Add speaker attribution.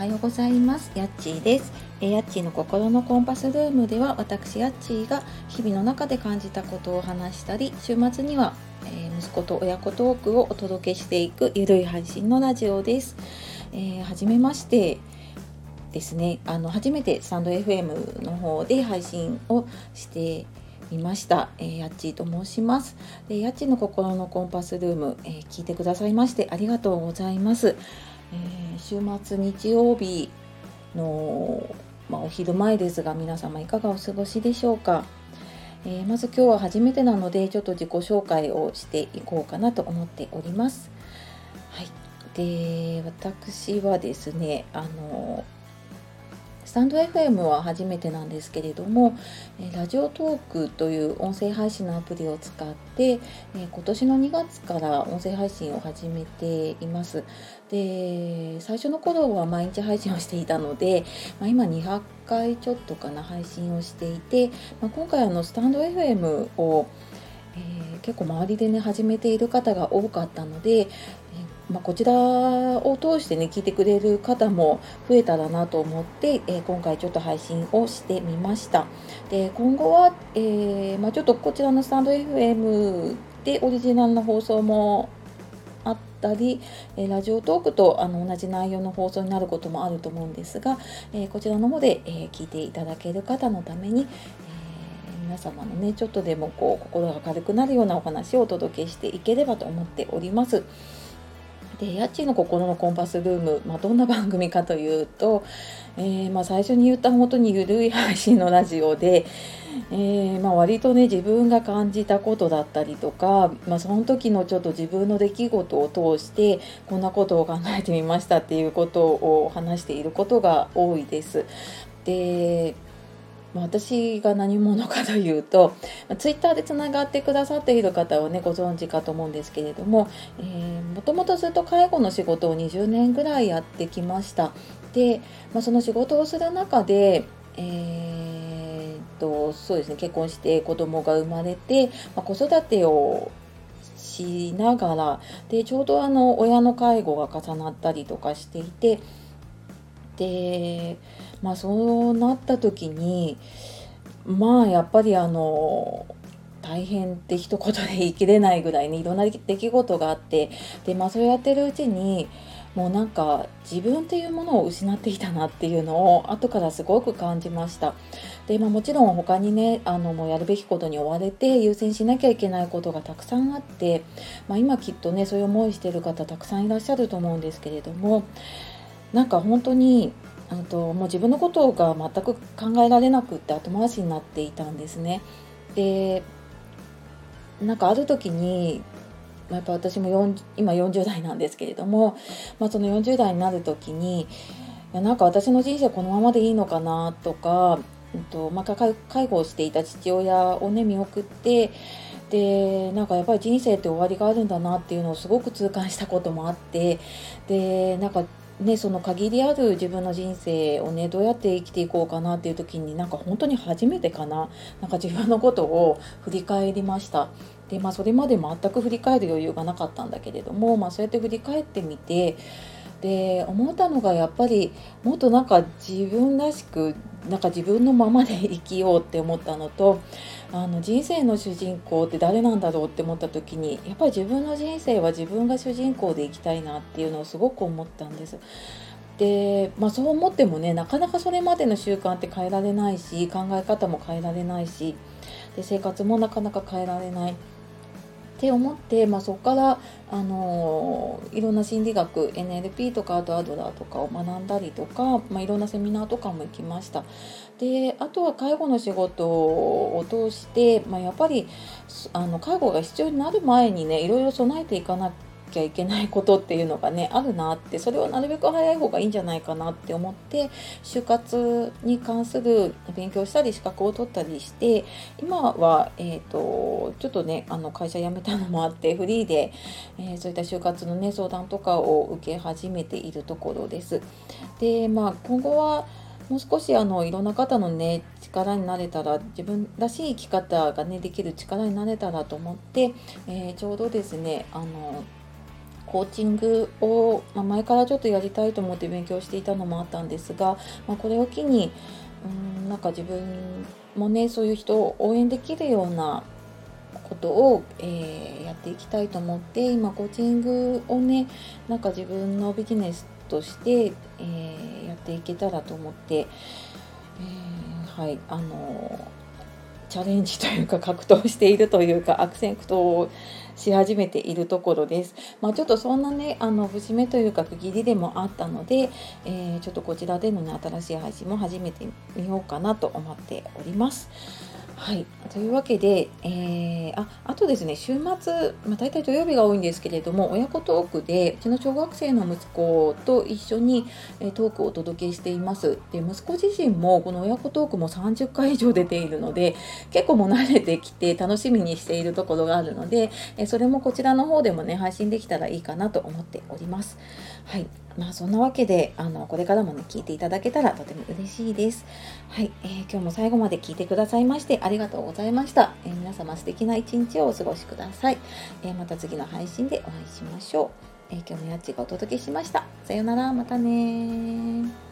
Speaker 1: はようございます。やっちーです。えやっちーの心のコンパスルームでは私やっちーが日々の中で感じたことを話したり週末には、えー、息子と親子トークをお届けしていくゆるい配信のラジオです、えー、はじめましてですね。あの初めてスタンド FM の方で配信をしてみました、えー、やっちーと申します。でやっちの心のコンパスルーム、えー、聞いてくださいましてありがとうございます。えー、週末日曜日の、まあ、お昼前ですが皆様いかがお過ごしでしょうか、えー、まず今日は初めてなのでちょっと自己紹介をしていこうかなと思っております。はい、で私はですねあのスタンド FM は初めてなんですけれども、えラジオトークという音声配信のアプリを使って、え今年の2月から音声配信を始めています。で最初の頃は毎日配信をしていたので、まあ、今200回ちょっとかな配信をしていて、まあ、今回あのスタンド FM を、えー、結構周りでね始めている方が多かったので、まあ、こちらを通してね聞いてくれる方も増えたらなと思って、えー、今回ちょっと配信をしてみましたで今後は、えー、まあ、ちょっとこちらのスタンド FM でオリジナルの放送もあったり、えラジオトークとあの同じ内容の放送になることもあると思うんですが、えこちらの方で、え聞いていただける方のために、皆様のねちょっとでもこう心が軽くなるようなお話をお届けしていければと思っております。で家賃の心のコンパスルーム、まあ、どんな番組かというと、えー、まあ、最初に言った本当にゆるい配信のラジオで、えー、まあ、割とね自分が感じたことだったりとか、まその時のちょっと自分の出来事を通してこんなことを考えてみましたっていうことを話していることが多いです。で私が何者かというと、ツイッターでつながってくださっている方はねご存知かと思うんですけれども、もともとずっと介護の仕事を20年ぐらいやってきました。で、まあ、その仕事をする中で、えー、とそうですね結婚して子供が生まれて、まあ、子育てをしながらでちょうどあの親の介護が重なったりとかしていてでまあそうなった時にまあやっぱりあの大変って一言で言い切れないぐらいにいろんな出来事があってでまあそうやってるうちにもうなんか自分っていうものを失っていたなっていうのを後からすごく感じました。で、まあ、もちろん他にねあのもうやるべきことに追われて優先しなきゃいけないことがたくさんあって、まあ、今きっとねそういう思いしてる方たくさんいらっしゃると思うんですけれどもなんか本当にあともう自分のことが全く考えられなくって後回しになっていたんですね。でなんかある時にやっぱ私も今40代なんですけれども、まあ、その40代になる時にいやなんか私の人生このままでいいのかなとか、うんとまあ、介護をしていた父親をね見送ってでなんかやっぱり人生って終わりがあるんだなっていうのをすごく痛感したこともあってでなんかね、その限りある自分の人生をねどうやって生きていこうかなっていう時になんか本当に初めてかななんか自分のことを振り返りました。でまあそれまで全く振り返る余裕がなかったんだけれども、まあ、そうやって振り返ってみてで思ったのがやっぱりもっとなんか自分らしくなんか自分のままで生きようって思ったのとあの人生の主人公って誰なんだろうって思った時にやっぱり自分の人生は自分が主人公で生きたいなっていうのをすごく思ったんです。で、まあ、そう思ってもねなかなかそれまでの習慣って変えられないし考え方も変えられないしで生活もなかなか変えられない。って思って、まあ、そこから、あのいろんな心理学 NLP とかあとアドラーとかを学んだりとか、まあ、いろんなセミナーとかも行きました。であとは介護の仕事を通して、まあ、やっぱりあの介護が必要になる前にねいろいろ備えていかなきゃいけないことっていうのがねあるなってそれをなるべく早い方がいいんじゃないかなって思って就活に関する勉強したり資格を取ったりして今は、えーと、ちょっとねあの会社辞めたのもあってフリーで、えー、そういった就活のね相談とかを受け始めているところです。でまあ今後はもう少しあのいろんな方のね力になれたら自分らしい生き方がねできる力になれたらと思って、えー、ちょうどですねあのコーチングを、まあ、前からちょっとやりたいと思って勉強していたのもあったんですが、まあ、これを機にうんなんか自分もねそういう人を応援できるようなことを、えー、やっていきたいと思って今コーチングをねなんか自分のビジネスとして、えー、やっていけたらと思って、えー、はいあのチャレンジというか格闘しているというか悪戦苦闘をし始めているところです。まあ、ちょっとそんなねあの節目というか区切りでもあったので、えー、ちょっとこちらでのね新しい配信も始めてみようかなと思っております。はい。というわけで、えー、あ、あとですね、週末、まあ、大体土曜日が多いんですけれども、親子トークで、うちの小学生の息子と一緒に、えトークをお届けしています。で、息子自身も、この親子トークも30回以上出ているので、結構も慣れてきて楽しみにしているところがあるので、えそれもこちらの方でもね、配信できたらいいかなと思っております。はい。まあそんなわけで、あの、これからもね、聞いていただけたらとても嬉しいです。はい、えー、今日も最後まで聞いてくださいましてありがとうございました。えー、皆様素敵な一日をお過ごしください。えー、また次の配信でお会いしましょう。え今日もやっちがお届けしました。さようなら、またね